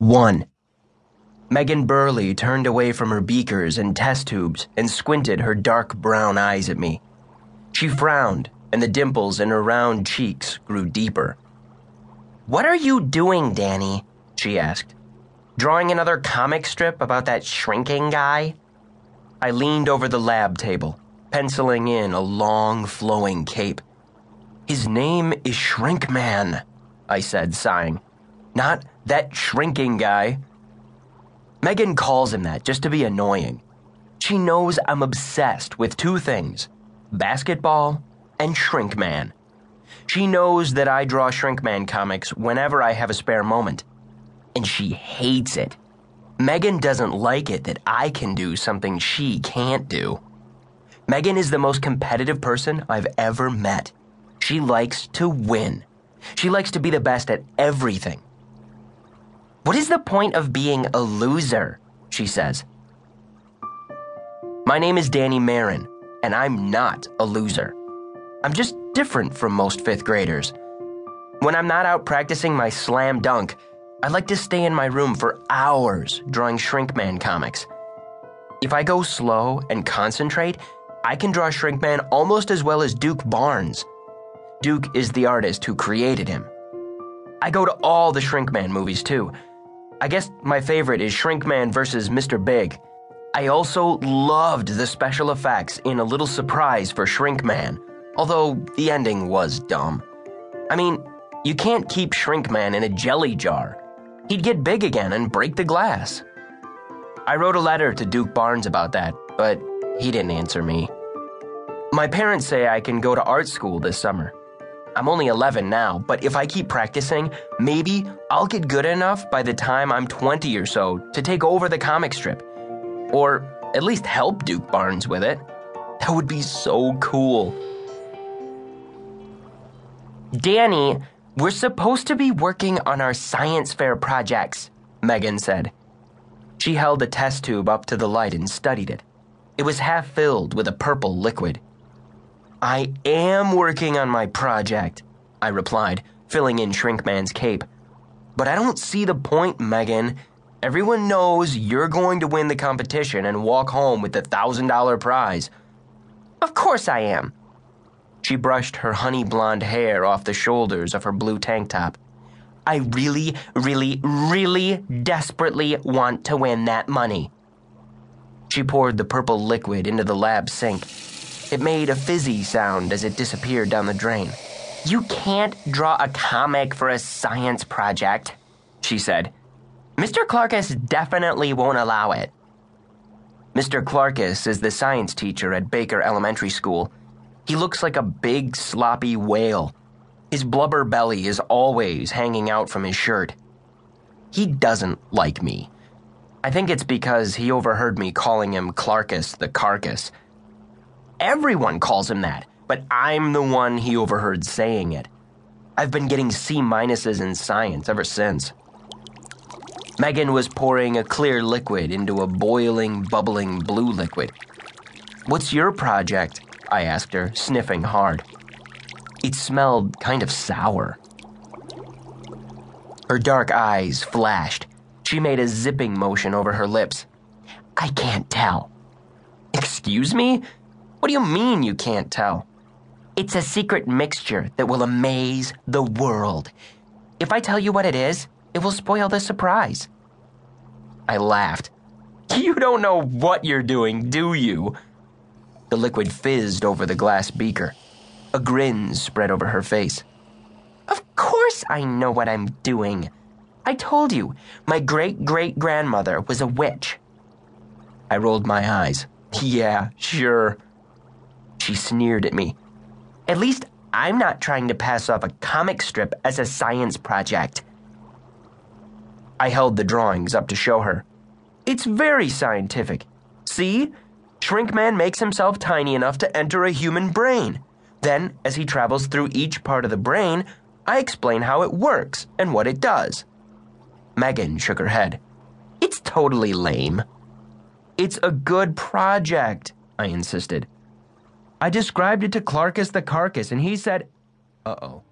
1. Megan Burley turned away from her beakers and test tubes and squinted her dark brown eyes at me. She frowned, and the dimples in her round cheeks grew deeper. What are you doing, Danny? she asked. Drawing another comic strip about that shrinking guy? I leaned over the lab table, penciling in a long, flowing cape. His name is Shrinkman, I said, sighing. Not that shrinking guy. Megan calls him that just to be annoying. She knows I'm obsessed with two things basketball and Shrinkman. She knows that I draw Shrinkman comics whenever I have a spare moment. And she hates it. Megan doesn't like it that I can do something she can't do. Megan is the most competitive person I've ever met. She likes to win. She likes to be the best at everything. What is the point of being a loser? She says. My name is Danny Marin, and I'm not a loser. I'm just different from most fifth graders. When I'm not out practicing my slam dunk, I like to stay in my room for hours drawing Shrinkman comics. If I go slow and concentrate, I can draw Shrinkman almost as well as Duke Barnes. Duke is the artist who created him. I go to all the Shrinkman movies too. I guess my favorite is Shrinkman vs. Mr. Big. I also loved the special effects in A Little Surprise for Shrinkman, although the ending was dumb. I mean, you can't keep Shrinkman in a jelly jar. He'd get big again and break the glass. I wrote a letter to Duke Barnes about that, but he didn't answer me. My parents say I can go to art school this summer. I'm only 11 now, but if I keep practicing, maybe I'll get good enough by the time I'm 20 or so to take over the comic strip. Or at least help Duke Barnes with it. That would be so cool. Danny, we're supposed to be working on our science fair projects, Megan said. She held the test tube up to the light and studied it. It was half filled with a purple liquid. I am working on my project, I replied, filling in Shrinkman's cape. But I don't see the point, Megan. Everyone knows you're going to win the competition and walk home with the $1,000 prize. Of course I am. She brushed her honey blonde hair off the shoulders of her blue tank top. I really, really, really desperately want to win that money. She poured the purple liquid into the lab sink it made a fizzy sound as it disappeared down the drain. You can't draw a comic for a science project, she said. Mr. Clarkus definitely won't allow it. Mr. Clarkus is the science teacher at Baker Elementary School. He looks like a big, sloppy whale. His blubber belly is always hanging out from his shirt. He doesn't like me. I think it's because he overheard me calling him Clarkus the Carcass. Everyone calls him that, but I'm the one he overheard saying it. I've been getting C minuses in science ever since. Megan was pouring a clear liquid into a boiling, bubbling blue liquid. What's your project? I asked her, sniffing hard. It smelled kind of sour. Her dark eyes flashed. She made a zipping motion over her lips. I can't tell. Excuse me? What do you mean you can't tell? It's a secret mixture that will amaze the world. If I tell you what it is, it will spoil the surprise. I laughed. You don't know what you're doing, do you? The liquid fizzed over the glass beaker. A grin spread over her face. Of course I know what I'm doing. I told you, my great great grandmother was a witch. I rolled my eyes. Yeah, sure. She sneered at me. At least I'm not trying to pass off a comic strip as a science project. I held the drawings up to show her. It's very scientific. See? Shrinkman makes himself tiny enough to enter a human brain. Then, as he travels through each part of the brain, I explain how it works and what it does. Megan shook her head. It's totally lame. It's a good project, I insisted. I described it to Clarkus the Carcass, and he said, Uh oh.